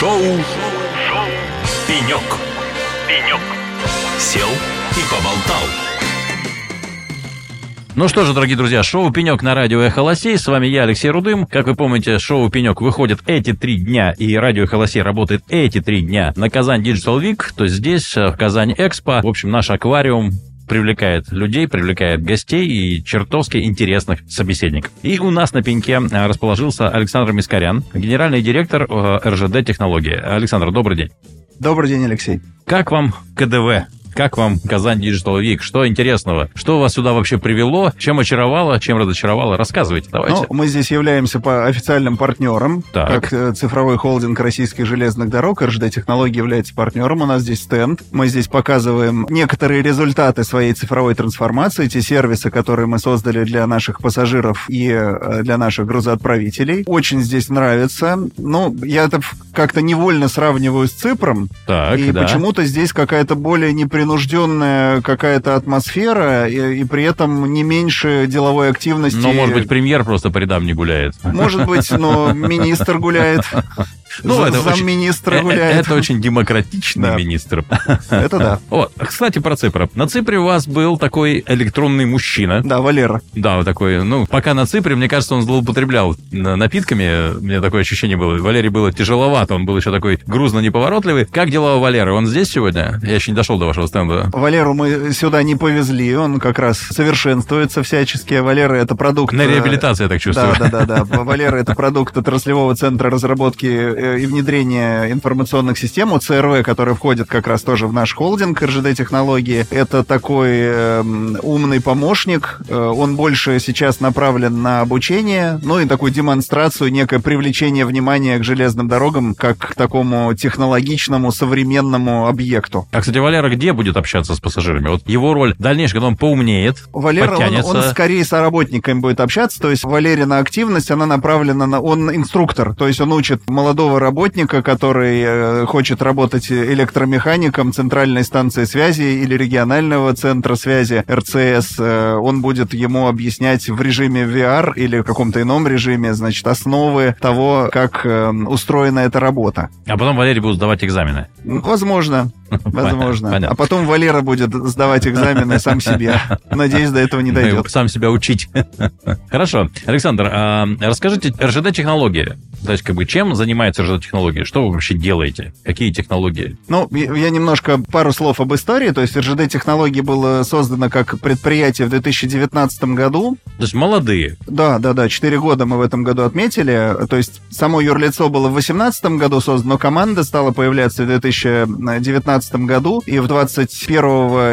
Шоу. «Пенек». «Пенек». Сел и поболтал. Ну что же, дорогие друзья, шоу «Пенек» на радио «Эхо Лосей». С вами я, Алексей Рудым. Как вы помните, шоу «Пенек» выходит эти три дня, и радио «Эхо Лосей» работает эти три дня на Казань Digital Week, то есть здесь, в Казань Экспо. В общем, наш аквариум привлекает людей, привлекает гостей и чертовски интересных собеседников. И у нас на пеньке а, расположился Александр Мискарян, генеральный директор э, РЖД «Технологии». Александр, добрый день. Добрый день, Алексей. Как вам КДВ? Как вам Казань Digital Week? Что интересного? Что вас сюда вообще привело? Чем очаровало? Чем разочаровало? Рассказывайте, давайте. Ну, мы здесь являемся по официальным партнерам. Так. Как э, цифровой холдинг российских железных дорог, РЖД Технологии является партнером. У нас здесь стенд. Мы здесь показываем некоторые результаты своей цифровой трансформации, те сервисы, которые мы создали для наших пассажиров и э, для наших грузоотправителей. Очень здесь нравится. Ну, я это как-то невольно сравниваю с Ципром. Так, и да. почему-то здесь какая-то более непринужденная какая-то атмосфера, и, и при этом не меньше деловой активности. Но, может быть, премьер просто по рядам не гуляет. Может быть, но министр гуляет. Ну, это очень- замминистра Э, гуляет. Это очень демократичный Да. министр. Это да. Вот, кстати, про Ципр. На Ципре у вас был такой электронный мужчина. Да, Валера. Да, вот такой, ну, пока на Ципре, мне кажется, он злоупотреблял на- напитками. У меня такое ощущение было. Валерий было тяжеловато, он был еще такой грузно неповоротливый. Как дела у Валеры? Он здесь сегодня? Я еще не дошел до вашего стенда. Валеру мы сюда не повезли, он как раз совершенствуется всячески. Валера это продукт... На э, реабилитации, я так чувствую. Да, да, да, да. Валера это продукт отраслевого центра разработки э, и внедрения информационных систем, ЦРВ, который входит как раз тоже в наш холдинг РЖД технологии. Это такой эм, умный помощник. Э, Он больше сейчас направлен на обучение, ну и такую демонстрацию, некое привлечение внимания к железным дорогам как к такому технологичному современному объекту. А, кстати, Валера где будет общаться с пассажирами? Вот его роль дальнейшая, когда он поумнеет, Валера, он, подтянется. он скорее с работниками будет общаться, то есть Валерина активность, она направлена на... Он инструктор, то есть он учит молодого работника, который э, хочет работать электромехаником центральной станции связи или регионального центра связи РЦС. Э, он будет ему объяснять в режиме VR или в каком-то ином режиме, значит, основы того, как э, устроена эта работа. а потом Валерий будет сдавать экзамены. Возможно. Возможно. Понятно. А потом Валера будет сдавать экзамены сам себе. Надеюсь, до этого не дойдет. Сам себя учить. Хорошо. Александр, а расскажите, РЖД-технологии, то есть, как бы, чем занимается РЖД-технология? Что вы вообще делаете? Какие технологии? Ну, я немножко пару слов об истории. То есть РЖД технологии было создано как предприятие в 2019 году. То есть, молодые. Да, да, да, 4 года мы в этом году отметили. То есть само юрлицо было в 2018 году создано, но команда стала появляться в 2019 году. И в 21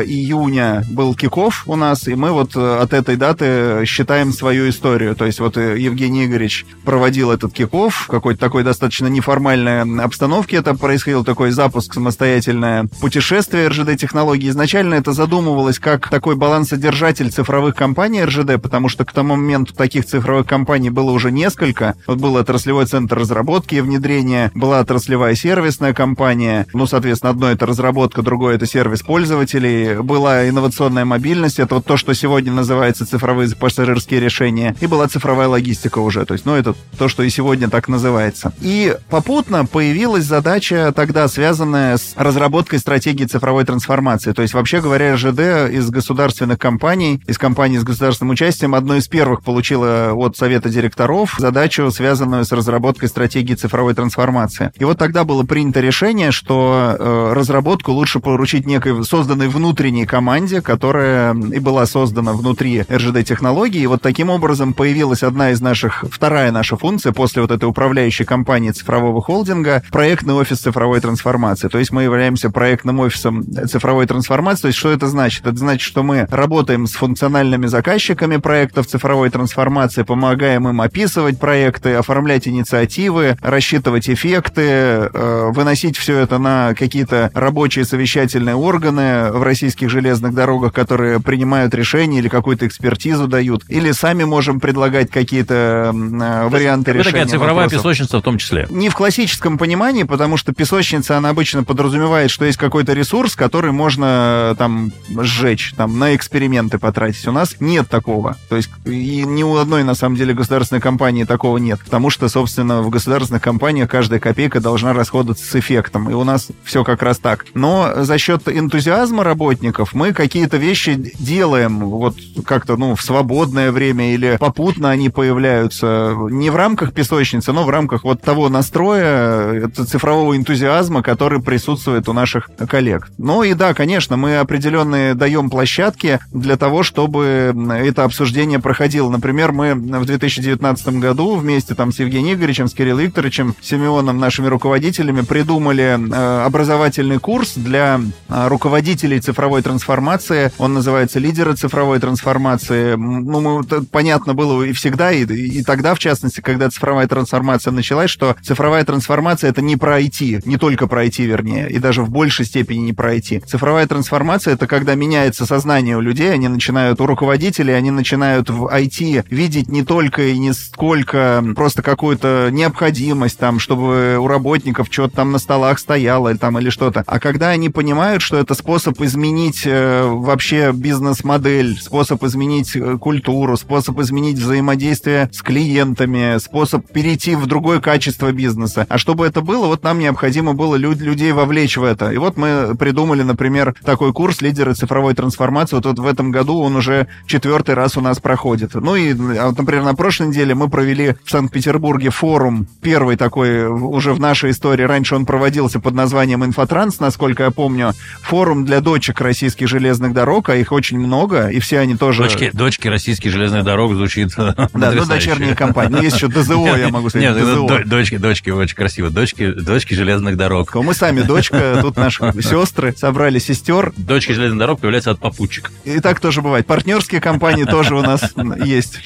июня был киков у нас, и мы вот э, от этой даты считаем свою историю. То есть вот э, Евгений Игоревич проводил этот киков в какой-то такой достаточно неформальной обстановке. Это происходил такой запуск, самостоятельное путешествие РЖД технологий. Изначально это задумывалось как такой балансодержатель цифровых компаний РЖД, потому что к тому моменту таких цифровых компаний было уже несколько. Вот был отраслевой центр разработки и внедрения, была отраслевая сервисная компания, ну, соответственно, одно это разработка, другое это сервис пользователей, была инновационная мобильность, это вот то, что сегодня называется цифровые пассажирские решения, и была цифровая логистика уже, то есть, ну, это то, что и сегодня так называется. И попутно появилась задача тогда, связанная с разработкой стратегии цифровой трансформации. То есть, вообще говоря, РЖД из государственных компаний, из компаний с государственным участием, одной из первых получила от Совета директоров задачу, связанную с разработкой стратегии цифровой трансформации. И вот тогда было принято решение, что э, разработку лучше поручить некой созданной внутренней команде, которая и была создана внутри РЖД технологий. И вот таким образом появилась одна из наших, вторая наша функция после вот этой управляющей компании цифрового холдинга, проектный офис цифровой трансформации. То есть мы являемся проектным офисом цифровой трансформации. То есть что это значит? Это значит, что мы работаем с функциональными заказчиками проектов цифровой трансформации, помогаем им описывать проекты, оформлять инициативы, рассчитывать эффекты, э, выносить все это на какие-то рабочие совещательные органы в российских железных дорогах, которые принимают решения или какую-то экспертизу дают, или сами можем предлагать какие-то э, варианты Это решения такая цифровая вопросов. песочница в том числе. Не в классическом понимании, потому что песочница, она обычно подразумевает, что есть какой-то ресурс, который можно там сжечь, там на эксперименты потратить. У нас нет такого. То есть и ни у одной, на самом деле, государственной компании такого нет. Потому что, собственно, в государственных компаниях каждая копейка должна расходоваться с эффектом. И у нас все как раз так. Но за счет энтузиазма работников мы какие-то вещи делаем вот как-то, ну, в свободное время или попутно они появляются. Не в рамках песочницы, но в рамках вот того настроя, цифрового энтузиазма, который присутствует у наших коллег. Ну и да, конечно, мы определенные даем площадки для того, чтобы это обсуждение проходило. Например, мы в 2019 году вместе там с Евгением Игоревичем, с Кириллом Викторовичем, Семеном, нашими руководителями, придумали э, образовательный курс для э, руководителей цифровой трансформации. Он называется «Лидеры цифровой трансформации». Ну, это понятно было и всегда, и, и тогда, в частности, когда цифровая трансформация началась, что цифровая трансформация — это не про IT, не только про IT, вернее, и даже в большей степени не про IT. Цифровая трансформация — это когда меняется сознание у людей, они начинают, у руководителей, они начинают в IT видеть не только и не сколько просто какую-то необходимость там, чтобы у работников что-то там на столах стояло или там или что-то, а когда они понимают, что это способ изменить э, вообще бизнес-модель, способ изменить э, культуру, способ изменить взаимодействие с клиентами, способ перейти в другое качество бизнеса. А чтобы это было, вот нам необходимо было лю- людей вовлечь в это. И вот мы придумали, например, такой курс «Лидеры цифровой трансформации». Вот, вот в этом году он уже четвертый раз у нас проходит. Ну и, а например, на прошлой неделе мы провели в Санкт-Петербурге форум, первый такой уже в нашей истории. Раньше он проводился под названием «Инфотранс», насколько я помню. Форум для дочек российских железных дорог, а их очень много, и все они тоже... Дочки, дочки российских железных дорог звучит Да, ну, дочерние компании. Ну, есть еще ДЗО, я могу сказать, Нет, ДЗО. дочки, дочки, очень красиво. Дочки, дочки железных дорог. Мы сами дочка, тут наши сестры собрали сестер. Дочки железных дорог появляются от попутчик. И так тоже бывает. Партнерские компании тоже у нас есть.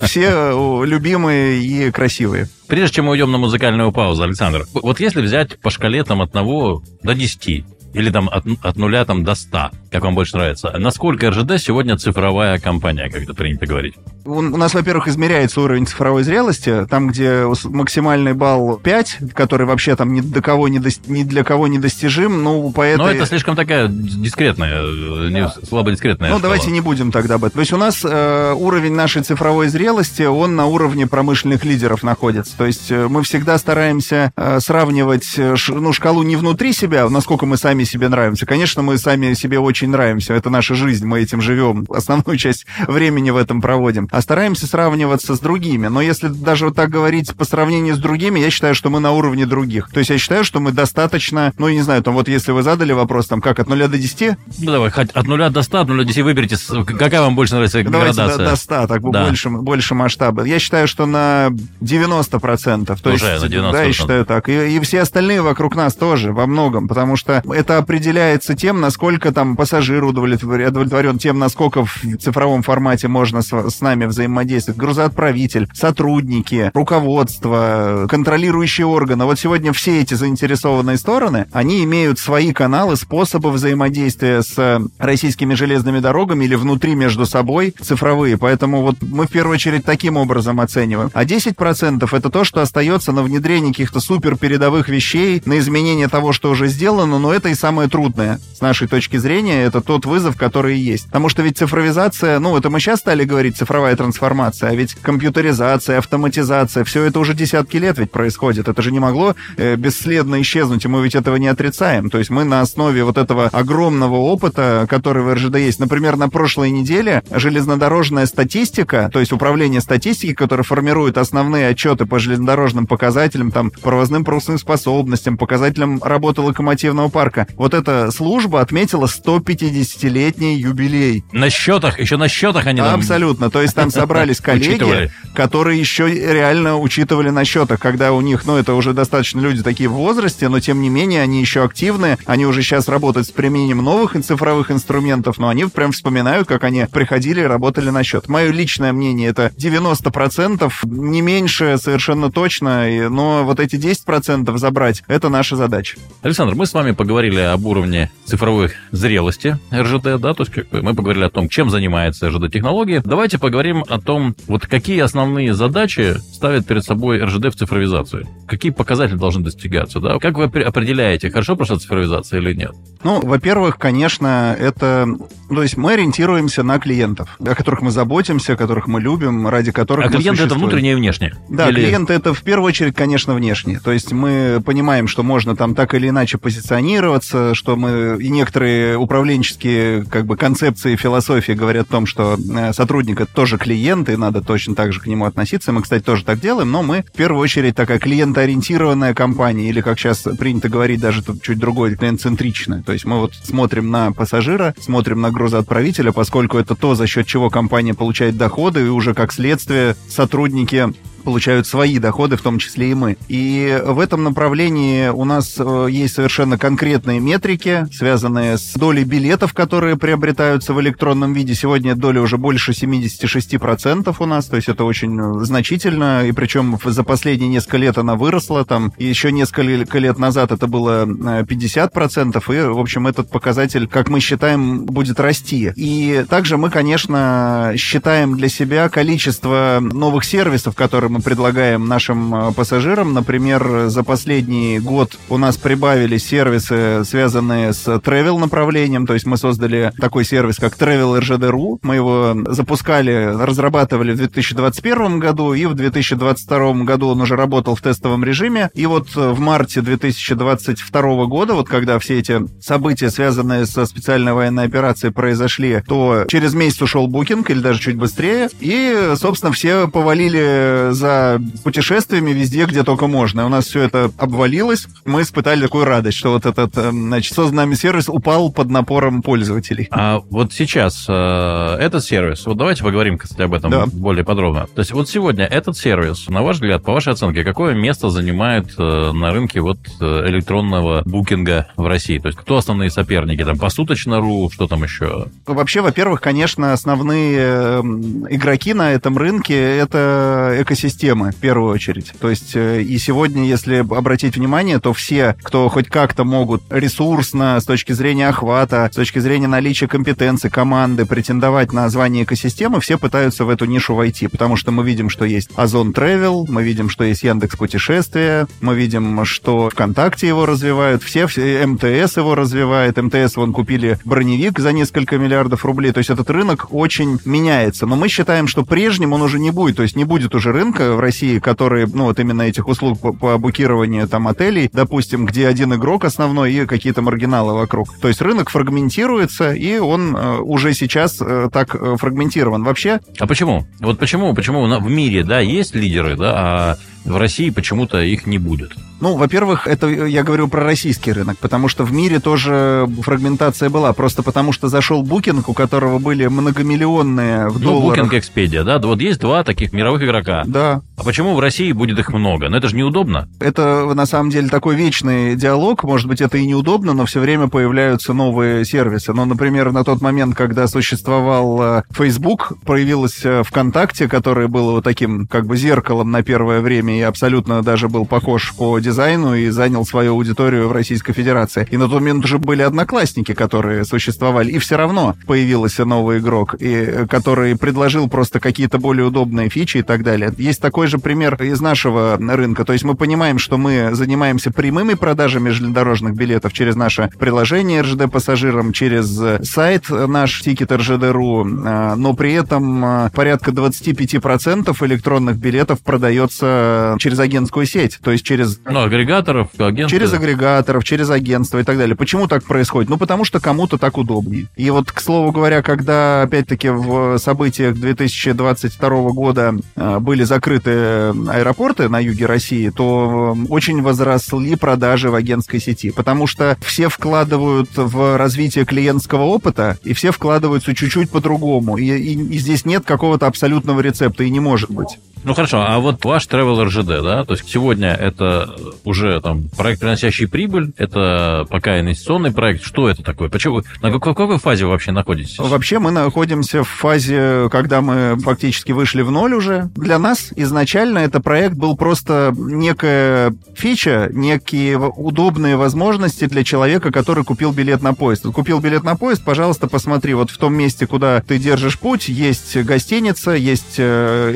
Все любимые и красивые. Прежде чем мы уйдем на музыкальную паузу, Александр, вот если взять по шкале там от 1 до 10, или там от, от нуля там до 100, как вам больше нравится, насколько РЖД сегодня цифровая компания, как это принято говорить? У, у нас, во-первых, измеряется уровень цифровой зрелости. Там, где максимальный балл 5, который вообще там ни, до кого не дос- ни для кого не достижим, ну, по этой... Но это слишком такая дискретная, э, не, слабо дискретная Ну, шкала. давайте не будем тогда об этом. То есть у нас э, уровень нашей цифровой зрелости, он на уровне промышленных лидеров находится. То есть э, мы всегда стараемся э, сравнивать э, ш- ну, шкалу не внутри себя, насколько мы сами себе нравимся. Конечно, мы сами себе очень нравимся. Это наша жизнь, мы этим живем. Основную часть времени в этом проводим. А стараемся сравниваться с другими. Но если даже вот так говорить по сравнению с другими, я считаю, что мы на уровне других. То есть я считаю, что мы достаточно, ну, я не знаю, там вот если вы задали вопрос, там, как от нуля до 10, Ну, давай, хоть от нуля до 100, от нуля до 10 выберите, какая вам больше нравится Давайте до, градация? до 100, так Да. больше, больше масштаба. Я считаю, что на 90%. То Уже есть, на 90%. Да, я считаю так. И, и все остальные вокруг нас тоже во многом, потому что это определяется тем, насколько там пассажир удовлетворен тем, насколько в цифровом формате можно с, с нами взаимодействовать. Грузоотправитель, сотрудники, руководство, контролирующие органы. Вот сегодня все эти заинтересованные стороны, они имеют свои каналы, способы взаимодействия с российскими железными дорогами или внутри между собой цифровые. Поэтому вот мы в первую очередь таким образом оцениваем. А 10% это то, что остается на внедрение каких-то супер передовых вещей, на изменение того, что уже сделано, но это и самое трудное с нашей точки зрения, это тот вызов, который есть. Потому что ведь цифровизация, ну это мы сейчас стали говорить цифровая трансформация, а ведь компьютеризация, автоматизация, все это уже десятки лет ведь происходит. Это же не могло э, бесследно исчезнуть, и мы ведь этого не отрицаем. То есть мы на основе вот этого огромного опыта, который в РЖД есть, например, на прошлой неделе железнодорожная статистика, то есть управление статистики, которое формирует основные отчеты по железнодорожным показателям, там, провозным пропускным способностям, показателям работы локомотивного парка. Вот эта служба отметила 150-летний юбилей. На счетах, еще на счетах они там Абсолютно. То есть там собрались коллеги, которые еще реально учитывали на счетах, когда у них, ну, это уже достаточно люди такие в возрасте, но тем не менее они еще активны, они уже сейчас работают с применением новых цифровых инструментов, но они прям вспоминают, как они приходили и работали на счет. Мое личное мнение это 90%, не меньше совершенно точно, но вот эти 10% забрать, это наша задача. Александр, мы с вами поговорили об уровне цифровой зрелости РЖД, да, то есть бы мы поговорили о том, чем занимается РЖД-технологии. Давайте поговорим о том, вот какие основные задачи ставит перед собой РЖД в цифровизации. Какие показатели должны достигаться, да? Как вы определяете, хорошо прошла цифровизация или нет? Ну, во-первых, конечно, это... То есть мы ориентируемся на клиентов, о которых мы заботимся, которых мы любим, ради которых А клиенты это внутреннее и внешнее? Да, или... клиенты это в первую очередь, конечно, внешние. То есть мы понимаем, что можно там так или иначе позиционироваться, что мы и некоторые управленческие как бы концепции, философии говорят о том, что э, сотрудник это тоже клиент, и надо точно так же к нему относиться. Мы, кстати, тоже так делаем, но мы в первую очередь такая клиентоориентированная компания, или, как сейчас принято говорить, даже тут чуть другое, клиент-центричная. То есть мы вот смотрим на пассажира, смотрим на грузоотправителя, поскольку это то, за счет чего компания получает доходы, и уже как следствие сотрудники получают свои доходы, в том числе и мы. И в этом направлении у нас э, есть совершенно конкретные метрики, связанные с долей билетов, которые приобретаются в электронном виде. Сегодня доля уже больше 76% у нас, то есть это очень значительно, и причем за последние несколько лет она выросла, там еще несколько лет назад это было 50%, э, и, в общем, этот показатель, как мы считаем, будет расти. И также мы, конечно, считаем для себя количество новых сервисов, которые мы предлагаем нашим э, пассажирам. Например, за последний год у нас прибавили сервисы, связанные с travel направлением, то есть мы создали такой сервис, как Travel RGD.ru. Мы его запускали, разрабатывали в 2021 году, и в 2022 году он уже работал в тестовом режиме. И вот в марте 2022 года, вот когда все эти события, связанные со специальной военной операцией, произошли, то через месяц ушел букинг, или даже чуть быстрее, и, собственно, все повалили за путешествиями везде, где только можно. У нас все это обвалилось. Мы испытали такую радость, что вот этот, э, значит, созданный нами сервис упал под напором пользователей. А вот сейчас э, этот сервис, вот давайте поговорим, кстати, об этом да. более подробно. То есть вот сегодня этот сервис, на ваш взгляд, по вашей оценке, какое место занимает э, на рынке вот э, электронного букинга в России? То есть кто основные соперники? Там посуточно.ру, что там еще? Вообще, во-первых, конечно, основные эм, игроки на этом рынке — это экосистема системы, в первую очередь. То есть э, и сегодня, если обратить внимание, то все, кто хоть как-то могут ресурсно, с точки зрения охвата, с точки зрения наличия компетенций, команды, претендовать на звание экосистемы, все пытаются в эту нишу войти, потому что мы видим, что есть Озон Travel, мы видим, что есть Яндекс Путешествия, мы видим, что ВКонтакте его развивают, все, все МТС его развивает, МТС вон купили броневик за несколько миллиардов рублей, то есть этот рынок очень меняется, но мы считаем, что прежним он уже не будет, то есть не будет уже рынка в России, которые, ну, вот именно этих услуг по, по букированию там отелей, допустим, где один игрок основной и какие-то маргиналы вокруг. То есть рынок фрагментируется, и он э, уже сейчас э, так э, фрагментирован. Вообще... А почему? Вот почему, почему в мире, да, есть лидеры, да, а в России почему-то их не будет. Ну, во-первых, это я говорю про российский рынок, потому что в мире тоже фрагментация была, просто потому что зашел Букинг, у которого были многомиллионные в ну, долларах. Букинг, Expedia, да? Вот есть два таких мировых игрока. Да. А почему в России будет их много? Ну, это же неудобно. Это, на самом деле, такой вечный диалог. Может быть, это и неудобно, но все время появляются новые сервисы. Ну, например, на тот момент, когда существовал э, Facebook, появилась э, ВКонтакте, которое было вот таким как бы зеркалом на первое время и абсолютно даже был похож по дизайну и занял свою аудиторию в Российской Федерации. И на тот момент уже были одноклассники, которые существовали, и все равно появился новый игрок, и, э, который предложил просто какие-то более удобные фичи и так далее. Есть такой же пример из нашего рынка. То есть мы понимаем, что мы занимаемся прямыми продажами железнодорожных билетов через наше приложение РЖД пассажирам, через сайт наш Ticket РЖД.ру, э, но при этом э, порядка 25% электронных билетов продается через агентскую сеть, то есть через... Ну, агрегаторов, агентов. Через агрегаторов, через агентство и так далее. Почему так происходит? Ну, потому что кому-то так удобнее. И вот, к слову говоря, когда, опять-таки, в событиях 2022 года а, были закрыты аэропорты на юге России, то очень возросли продажи в агентской сети, потому что все вкладывают в развитие клиентского опыта, и все вкладываются чуть-чуть по-другому. И, и, и здесь нет какого-то абсолютного рецепта, и не может быть. Ну хорошо, а вот ваш Travel RGD, да, то есть сегодня это уже там проект, приносящий прибыль, это пока инвестиционный проект. Что это такое? Почему? На какой, какой фазе вы вообще находитесь? Вообще мы находимся в фазе, когда мы фактически вышли в ноль уже. Для нас изначально это проект был просто некая фича, некие удобные возможности для человека, который купил билет на поезд. Купил билет на поезд, пожалуйста, посмотри, вот в том месте, куда ты держишь путь, есть гостиница, есть э,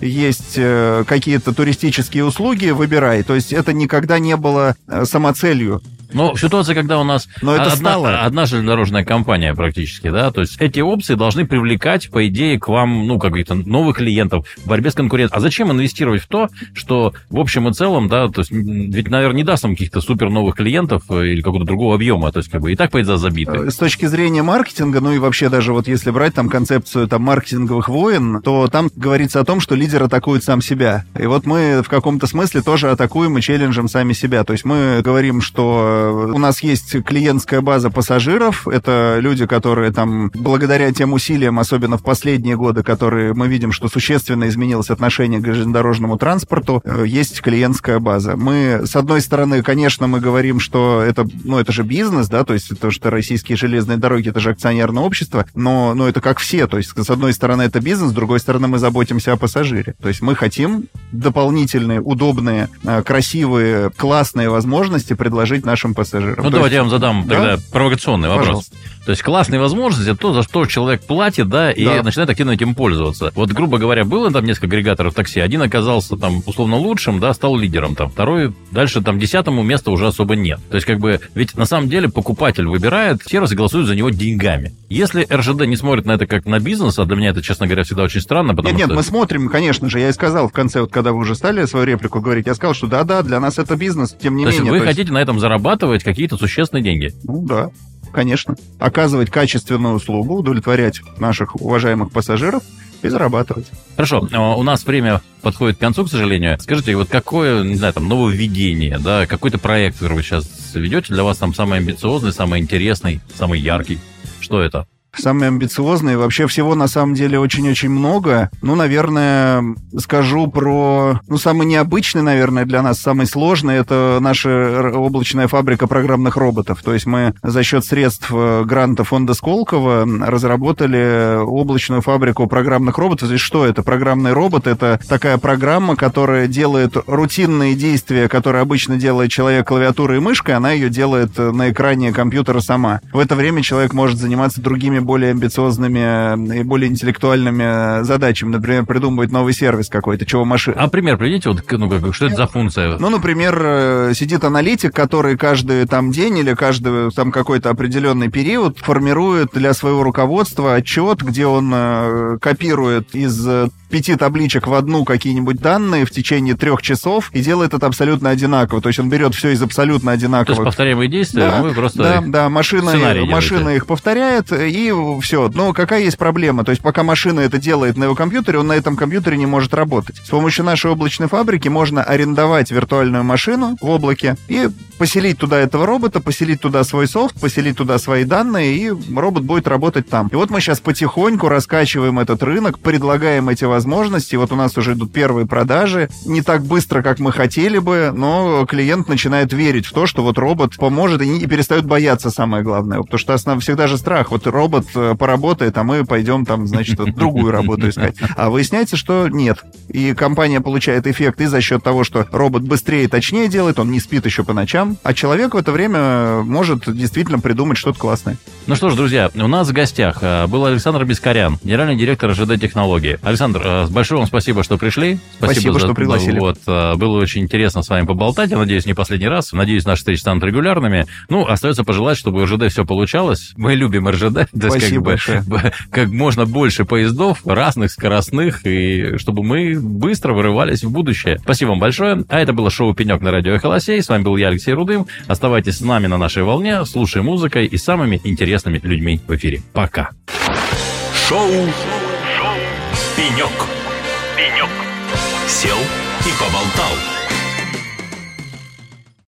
есть э, какие-то туристические услуги, выбирай. То есть это никогда не было э, самоцелью. Но ситуация, когда у нас Но это одна, стало. одна железнодорожная компания практически, да, то есть эти опции должны привлекать, по идее, к вам, ну, каких-то новых клиентов в борьбе с конкурентом. А зачем инвестировать в то, что в общем и целом, да, то есть ведь, наверное, не даст вам каких-то супер новых клиентов э, или какого-то другого объема, то есть как бы и так поезда забиты. Э, С точки зрения маркетинга, ну и вообще даже вот если брать там концепцию там маркетинговых войн, то там говорится о том, что лидер атакует сам себя. И вот мы в каком-то смысле тоже атакуем и челленджем сами себя. То есть мы говорим, что у нас есть клиентская база пассажиров, это люди, которые там благодаря тем усилиям, особенно в последние годы, которые мы видим, что существенно изменилось отношение к железнодорожному транспорту, э, есть клиентская база. Мы, с одной стороны, конечно, мы говорим, что это, ну, это же бизнес, да, то есть то, что российские железные дороги, это же акционерное общество, но, но это как все, то есть с одной стороны это бизнес, с другой стороны мы заботимся о пассажире. То есть мы хотим дополнительные, удобные, э, красивые, классные возможности предложить нашим пассажирам. Ну, То давайте есть- я вам задам Да? тогда провокационный вопрос. Пожалуйста. То есть классные возможности, это то, за что человек платит, да, и Да. начинает активно этим пользоваться. Вот, грубо говоря, было там несколько агрегаторов такси, один оказался там условно лучшим, да, стал лидером, там, второй, дальше там десятому места уже особо нет. То есть, как бы, ведь на самом деле покупатель выбирает сервис и голосует за него деньгами. Если РЖД не смотрит на это как на бизнес, а для меня это, честно говоря, всегда очень странно, потому Нет, нет, что... мы смотрим, конечно же. Я и сказал в конце, вот когда вы уже стали свою реплику говорить, я сказал, что да-да, для нас это бизнес, тем не То есть менее. вы то есть- хотите на этом зарабатывать какие-то существенные деньги. Ну да, конечно. Оказывать качественную услугу, удовлетворять наших уважаемых пассажиров и зарабатывать. Хорошо, а, у нас время подходит к концу, к сожалению. Скажите, вот какое, не знаю, там, нововведение, да, какой-то проект, который вы сейчас ведете, для вас там самый амбициозный, самый интересный, самый яркий? Что это? Самые амбициозные. Вообще всего на самом деле очень-очень много. Ну, наверное, скажу про... Ну, самый необычный, наверное, для нас, самый сложный, это наша облачная фабрика программных роботов. То есть мы за счет средств э, гранта фонда Сколково разработали облачную фабрику программных роботов. Здесь что это? Программный робот — это такая программа, которая делает рутинные действия, которые обычно делает человек клавиатурой и мышкой, она ее делает э, на экране компьютера сама. В это время человек может заниматься другими более амбициозными и более интеллектуальными э, задачами. Например, придумывать новый сервис какой-то, чего машина. А пример приведите, вот, ну, как, что это за функция? Ну, например, э, сидит аналитик, который каждый там день или каждый там какой-то определенный период формирует для своего руководства отчет, где он э, копирует из пяти табличек в одну какие-нибудь данные в течение трех часов и делает это абсолютно одинаково. То есть он берет все из абсолютно То есть одинаковых повторяемые действия, да, а вы просто... да, да, машина, машина делаете. их повторяет, и все. Но какая есть проблема? То есть пока машина это делает на его компьютере, он на этом компьютере не может работать. С помощью нашей облачной фабрики можно арендовать виртуальную машину в облаке и поселить туда этого робота, поселить туда свой софт, поселить туда свои данные, и робот будет работать там. И вот мы сейчас потихоньку раскачиваем этот рынок, предлагаем эти возможности. Вот у нас уже идут первые продажи. Не так быстро, как мы хотели бы, но клиент начинает верить в то, что вот робот поможет и, не- и перестает бояться, самое главное. Потому что основ, всегда же страх. Вот робот э, поработает, а мы пойдем там, значит, вот другую работу искать. А выясняется, что нет. И компания получает эффект и за счет того, что робот быстрее и точнее делает, он не спит еще по ночам, а человек в это время может действительно придумать что-то классное. Ну что ж, друзья, у нас в гостях э, был Александр Бескарян, генеральный директор ЖД Технологии. Александр, э, большое вам спасибо, что пришли. Спасибо, что пригласили. Вот, было очень интересно с вами поболтать. Я надеюсь, не последний раз. Надеюсь, наши встречи станут регулярными. Ну, остается пожелать, чтобы у РЖД все получалось. Мы любим РЖД. Есть, Спасибо как бы, как можно больше поездов, разных, скоростных, и чтобы мы быстро вырывались в будущее. Спасибо вам большое. А это было шоу «Пенек» на радио «Эхолосей». С вами был я, Алексей Рудым. Оставайтесь с нами на нашей волне, слушай музыкой и самыми интересными людьми в эфире. Пока. Шоу «Пенек». Пенек. Сел и поболтал.